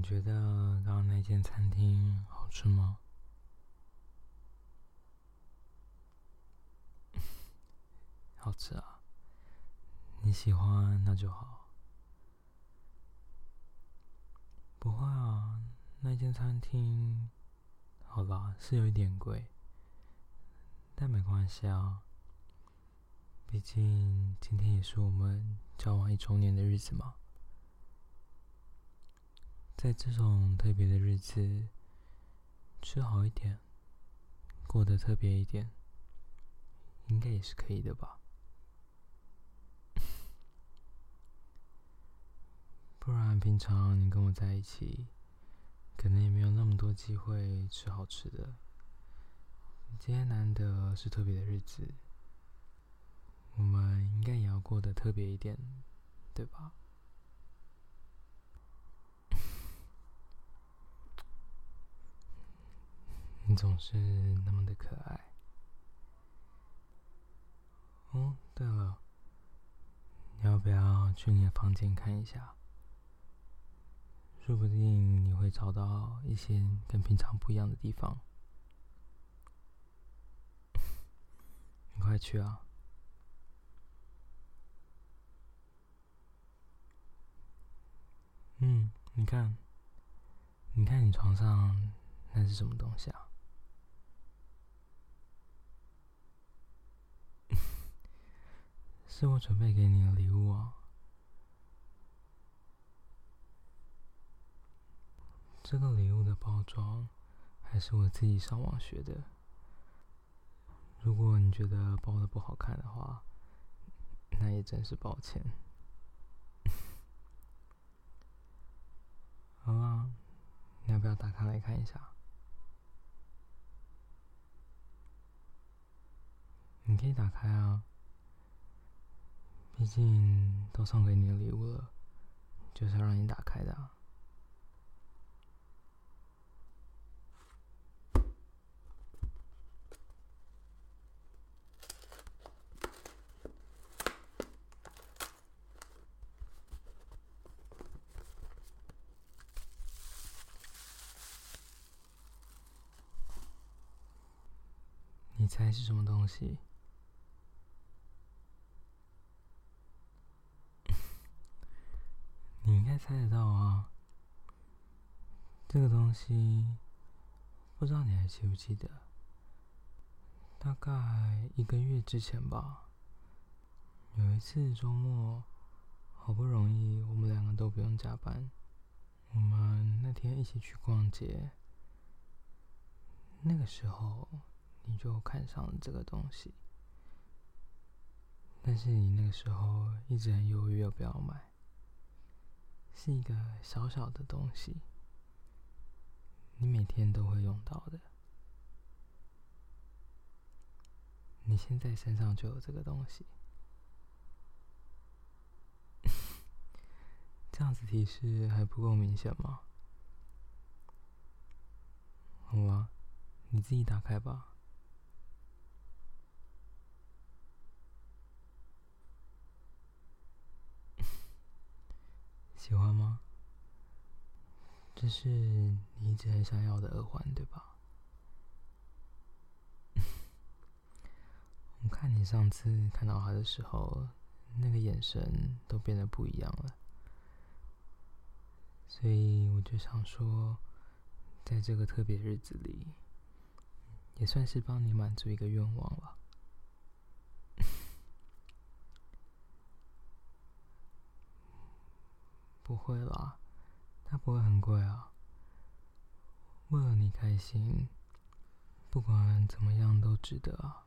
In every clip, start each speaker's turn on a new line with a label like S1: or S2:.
S1: 你觉得刚刚那间餐厅好吃吗？好吃啊！你喜欢那就好。不会啊，那间餐厅，好吧，是有一点贵，但没关系啊。毕竟今天也是我们交往一周年的日子嘛。在这种特别的日子，吃好一点，过得特别一点，应该也是可以的吧？不然平常你跟我在一起，可能也没有那么多机会吃好吃的。今天难得是特别的日子，我们应该也要过得特别一点，对吧？你总是那么的可爱。哦，对了，你要不要去你的房间看一下？说不定你会找到一些跟平常不一样的地方。你快去啊！嗯，你看，你看你床上那是什么东西啊？是我准备给你的礼物啊！这个礼物的包装还是我自己上网学的。如果你觉得包的不好看的话，那也真是抱歉。好啊，你要不要打开来看一下？你可以打开啊。毕竟都送给你的礼物了，就是要让你打开的。你猜是什么东西？猜得到啊，这个东西不知道你还记不记得？大概一个月之前吧，有一次周末，好不容易我们两个都不用加班，我们那天一起去逛街，那个时候你就看上了这个东西，但是你那个时候一直很犹豫要不要买。是一个小小的东西，你每天都会用到的。你现在身上就有这个东西，这样子提示还不够明显吗？好吧，你自己打开吧。喜欢吗？这是你一直很想要的耳环，对吧？我看你上次看到它的时候，那个眼神都变得不一样了，所以我就想说，在这个特别日子里，也算是帮你满足一个愿望了。不会啦，它不会很贵啊。为了你开心，不管怎么样都值得啊。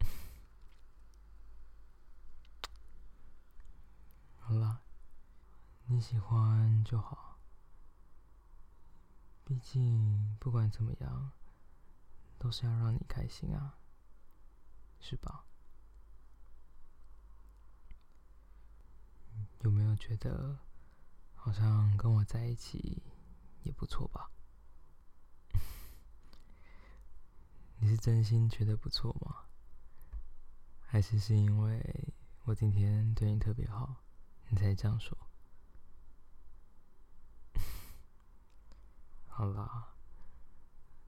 S1: 好啦，你喜欢就好。毕竟不管怎么样，都是要让你开心啊，是吧？有没有觉得好像跟我在一起也不错吧？你是真心觉得不错吗？还是是因为我今天对你特别好，你才这样说？好啦，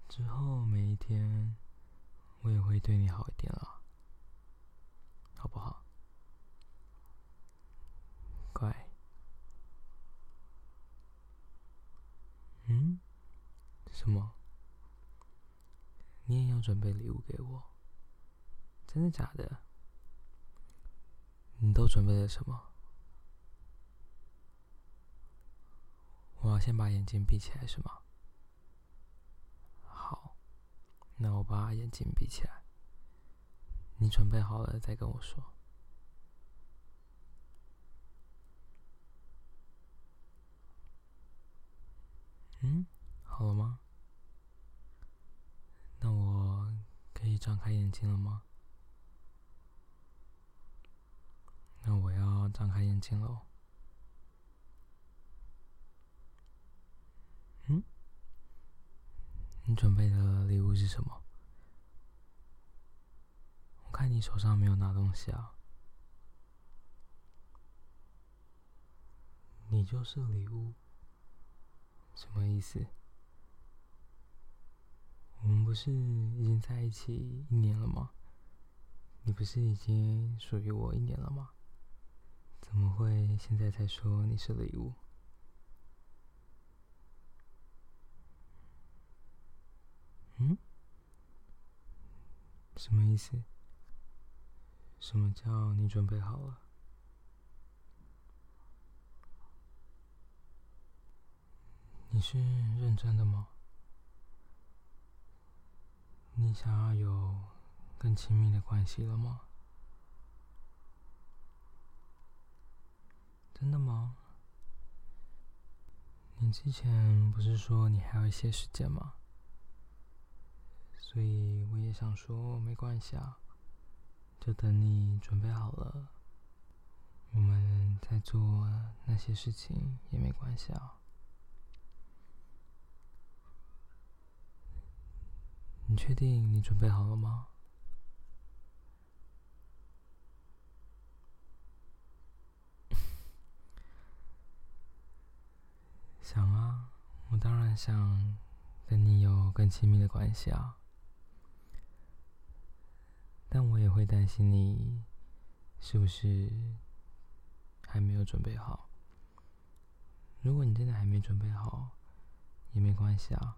S1: 之后每一天我也会对你好一点啦，好不好？乖。嗯？什么？你也要准备礼物给我？真的假的？你都准备了什么？我要先把眼睛闭起来，是吗？好，那我把眼睛闭起来。你准备好了再跟我说。嗯，好了吗？那我可以张开眼睛了吗？那我要张开眼睛喽。嗯？你准备的礼物是什么？我看你手上没有拿东西啊。你就是礼物？什么意思？我们不是已经在一起一年了吗？你不是已经属于我一年了吗？怎么会现在才说你是礼物？嗯？什么意思？什么叫你准备好了？你是认真的吗？你想要有更亲密的关系了吗？真的吗？你之前不是说你还有一些时间吗？所以我也想说，没关系啊，就等你准备好了，我们再做那些事情也没关系啊。你确定你准备好了吗？想啊，我当然想跟你有更亲密的关系啊。但我也会担心你是不是还没有准备好。如果你真的还没准备好，也没关系啊，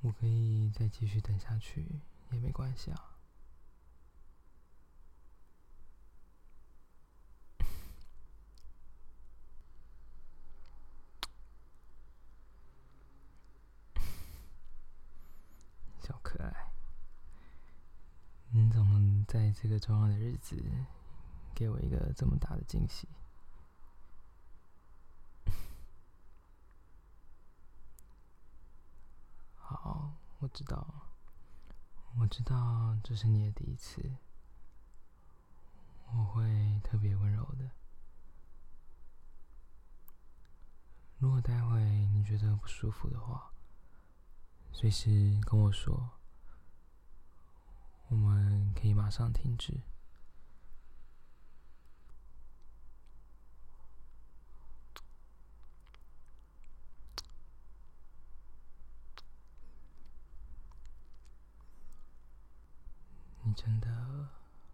S1: 我可以再继续等下去，也没关系啊。小可爱。你怎么在这个重要的日子给我一个这么大的惊喜？好，我知道，我知道这是你的第一次，我会特别温柔的。如果待会你觉得不舒服的话，随时跟我说。我们可以马上停止。你真的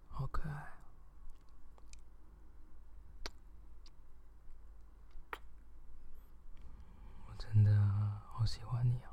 S1: 好可爱，我真的好喜欢你啊！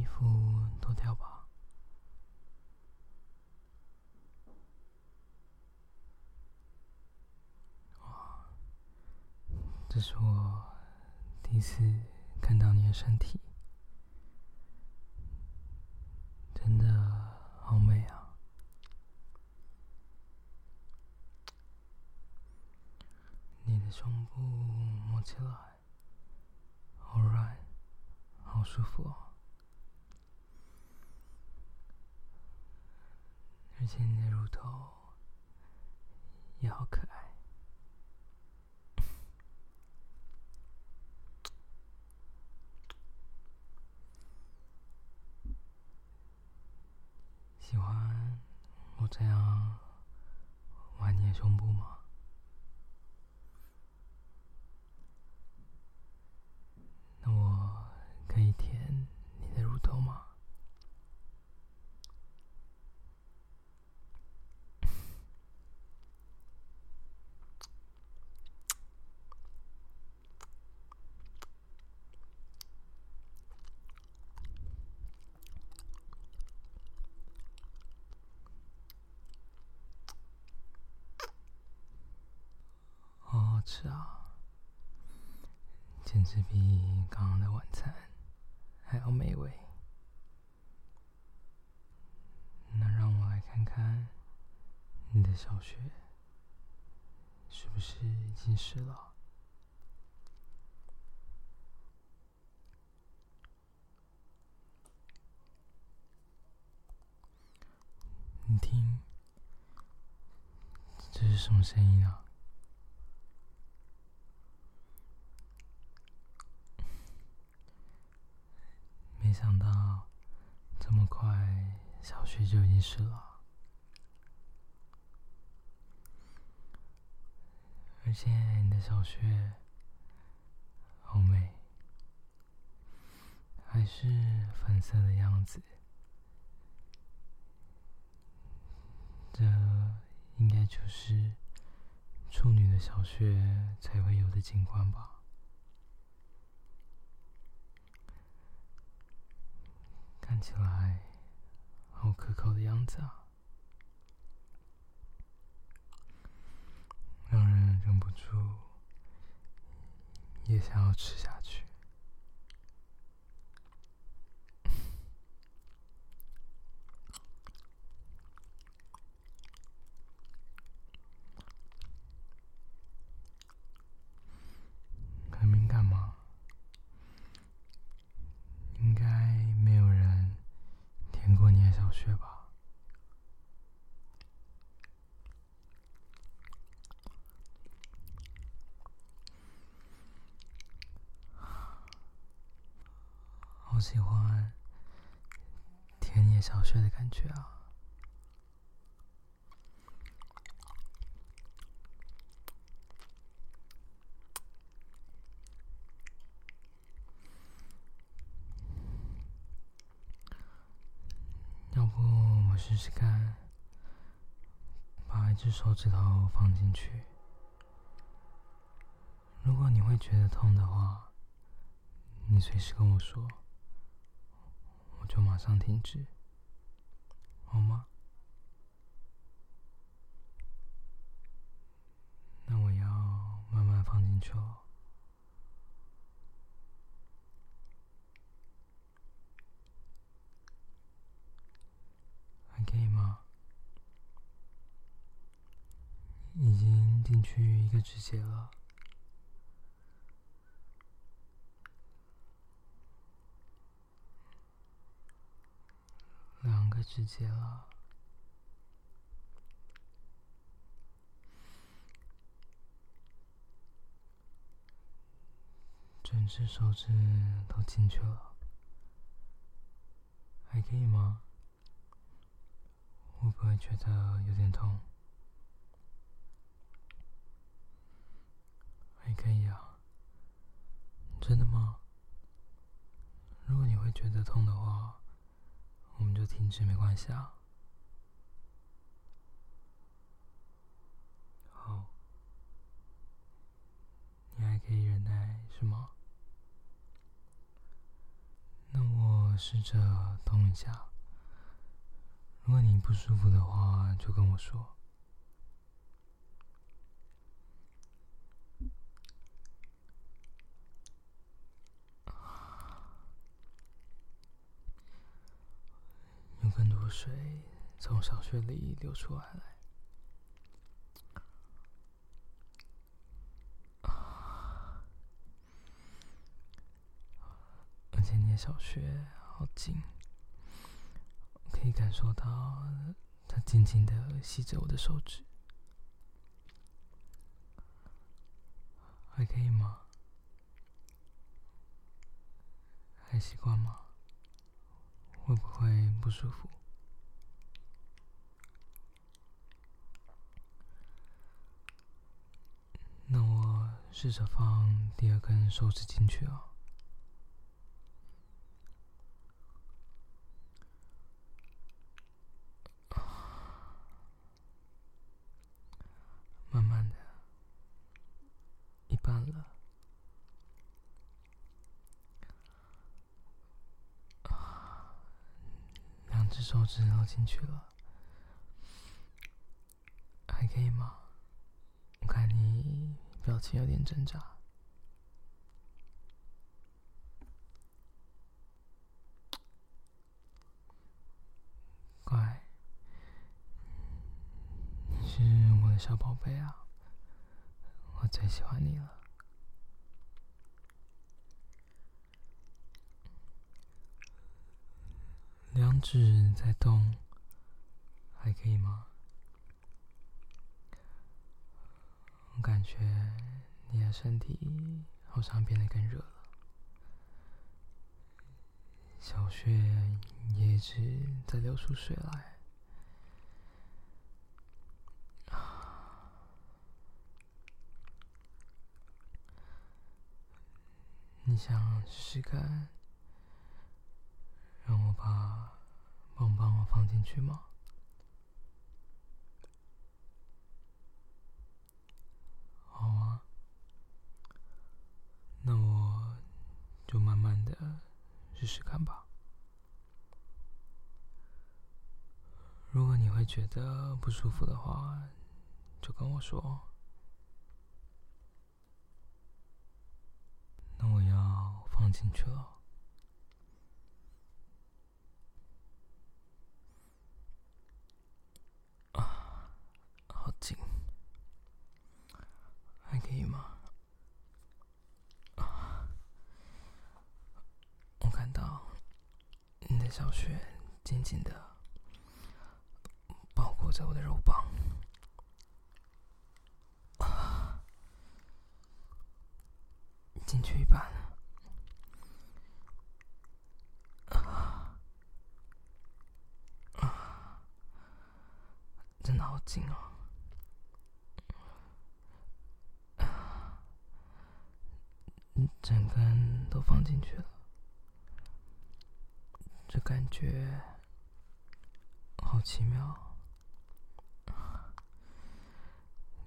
S1: 衣服脱掉吧。哇，这是我第一次看到你的身体，真的好美啊！你的胸部摸起来好软，好舒服哦，而且你的乳头也好可爱。喜欢我这样玩你的胸部吗？那我可以舔你的乳头吗？好吃啊，简直比刚刚的晚餐还要美味。那让我来看看你的小穴是不是已经湿了？你听，这是什么声音啊？没想到这么快，小穴就已经湿了，而且你的小穴好美，还是粉色的样子，这应该就是处女的小雪才会有的景观吧。看起来好可口的样子啊，让人忍不住也想要吃下去。很敏感吗？应该没有人小穴吧？好喜欢田野小穴的感觉啊！要不我试试看，把一手指头放进去。如果你会觉得痛的话，你随时跟我说，我就马上停止，好吗？那我要慢慢放进去哦。还可以吗？已经进去一个指节了，两个指节了，整只手指都进去了，还可以吗？会不会觉得有点痛？还可以啊，真的吗？如果你会觉得痛的话，我们就停止，没关系啊。好，你还可以忍耐是吗？那我试着动一下。如果你不舒服的话，就跟我说。水从小穴里流出来了。而且你的小穴好紧，可以感受到它紧紧的吸着我的手指，还可以吗？还习惯吗？会不会不舒服？那我试着放第二根手指进去啊。慢慢的，一半了。两只手指都进去了，还可以吗？我看你表情有点挣扎。乖，你是我的小宝贝啊，我最喜欢你了。两指在动，还可以吗？我感觉你的身体好像变得更热了，小穴也一直在流出水来。你想试试看？让我把棒棒放进去吗？好啊，那我就慢慢的试试看吧。如果你会觉得不舒服的话，就跟我说。那我要放进去了。可以吗？我感到你的小穴紧紧的包裹着我的肉棒，进去一半，啊，啊真的好紧哦。整根都放进去了，这感觉好奇妙，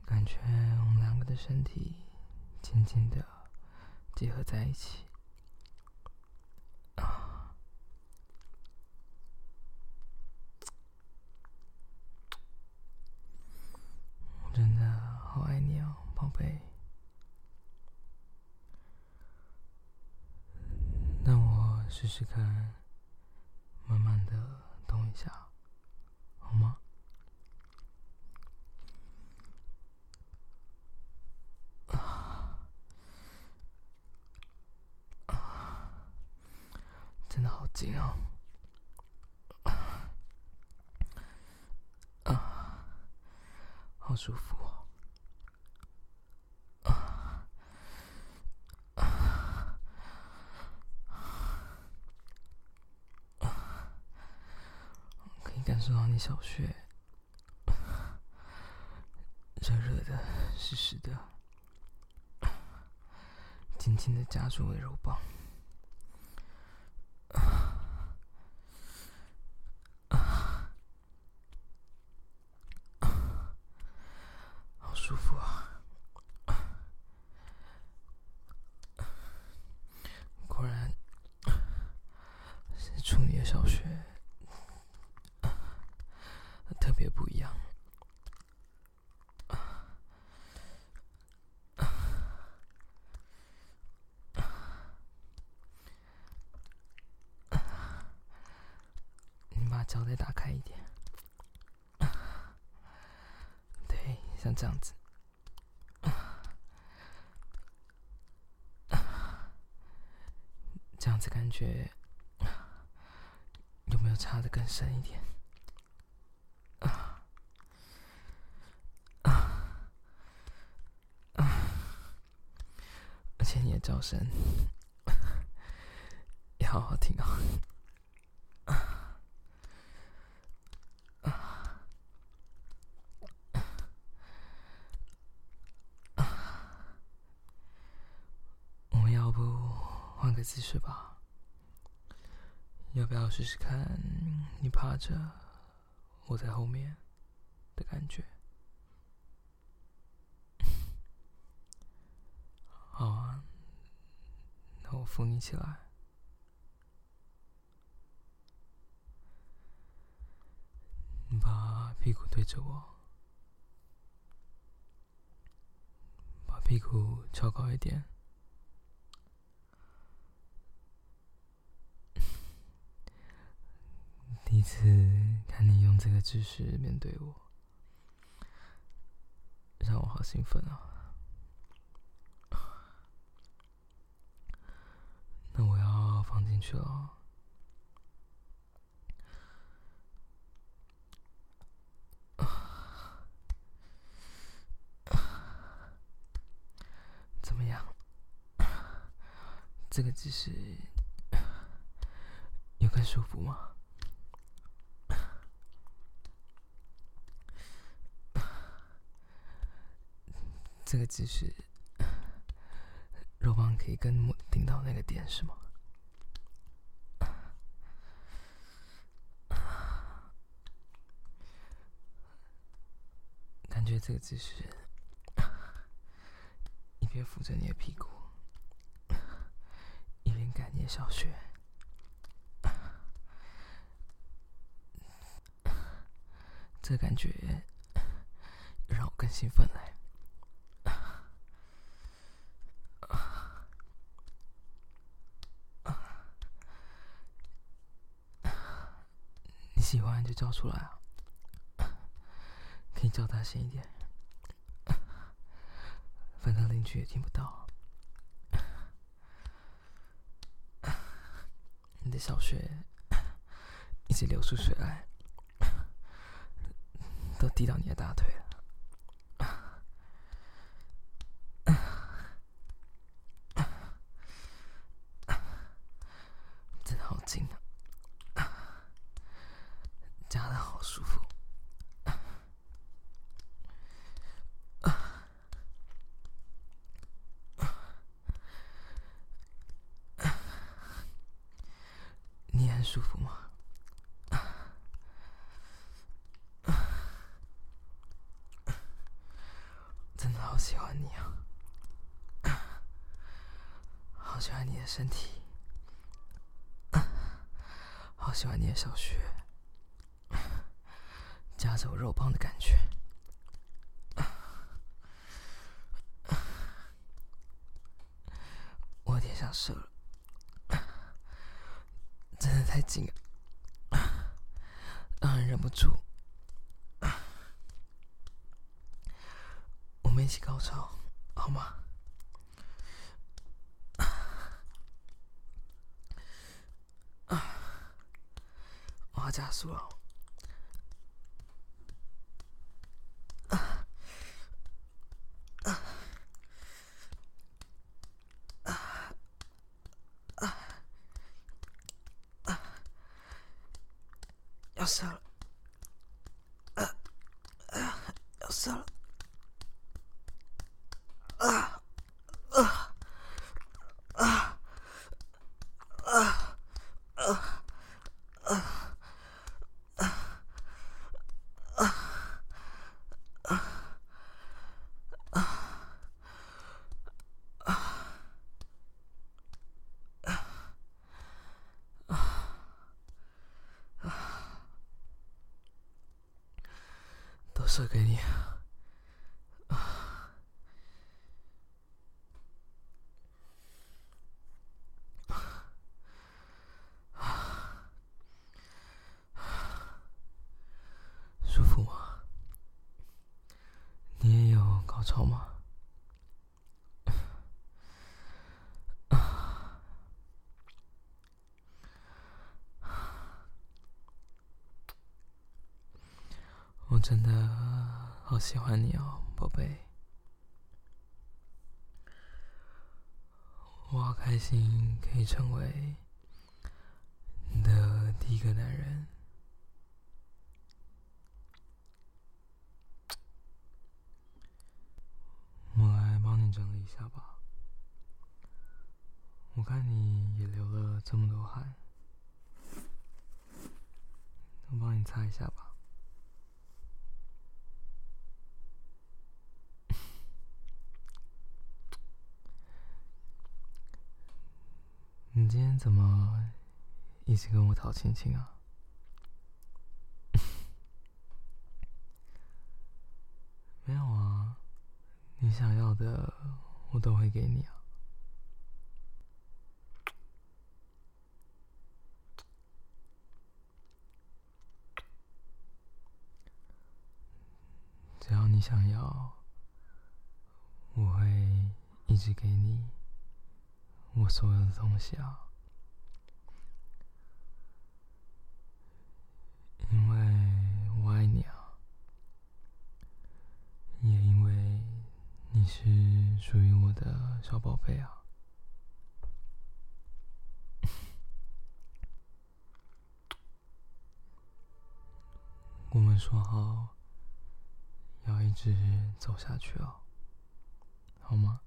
S1: 感觉我们两个的身体紧紧的结合在一起，我真的好爱你哦，宝贝。试试看，慢慢的动一下，好吗？啊啊，真的好紧啊！好舒服哦。感受到你小穴热热的、湿湿的，紧紧的夹住我的肉棒，好舒服啊！果然是处女的小学。特别不一样，你把脚再打开一点。对，像这样子。这样子感觉插的更深一点？啊啊啊！而且你的叫声也好好听啊！我们要不换个姿势吧？要不要试试看你趴着，我在后面的感觉？好啊，那我扶你起来，你把屁股对着我，把屁股翘高一点。第一次看你用这个姿势面对我，让我好兴奋啊！那我要放进去了，怎么样？这个姿势有更舒服吗？这个姿势，肉棒可以更顶到那个点，是吗？感觉这个姿势，一边扶着你的屁股，一边感你的小穴，这感觉让我更兴奋了。叫出来啊，可以叫大声一点，反正邻居也听不到。你的小穴一直流出水来，都滴到你的大腿了。舒服吗？真的好喜欢你啊！好喜欢你的身体，好喜欢你的小穴，夹着我肉棒的感觉，我有点想射了。太紧了，让人忍不住。我们一起高潮，好吗？我要加速了。要射了，啊啊，要射了，啊啊啊啊啊啊射给你，高潮吗？我真的好喜欢你哦，宝贝。我好开心可以成为你的第一个男人。我来帮你整理一下吧。我看你也流了这么多汗，我帮你擦一下吧。你今天怎么一直跟我讨亲亲啊？没有啊，你想要的我都会给你啊。只要你想要，我会一直给你。我所有的东西啊，因为我爱你啊，也因为你是属于我的小宝贝啊。我们说好要一直走下去哦，好吗？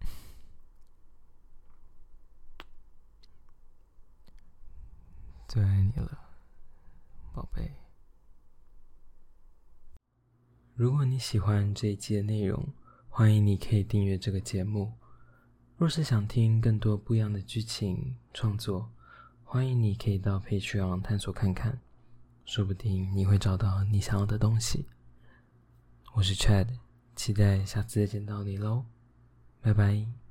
S1: 最爱你了，宝贝。如果你喜欢这一期的内容，欢迎你可以订阅这个节目。若是想听更多不一样的剧情创作，欢迎你可以到 Patreon 探索看看，说不定你会找到你想要的东西。我是 Chad，期待下次再见到你喽，拜拜。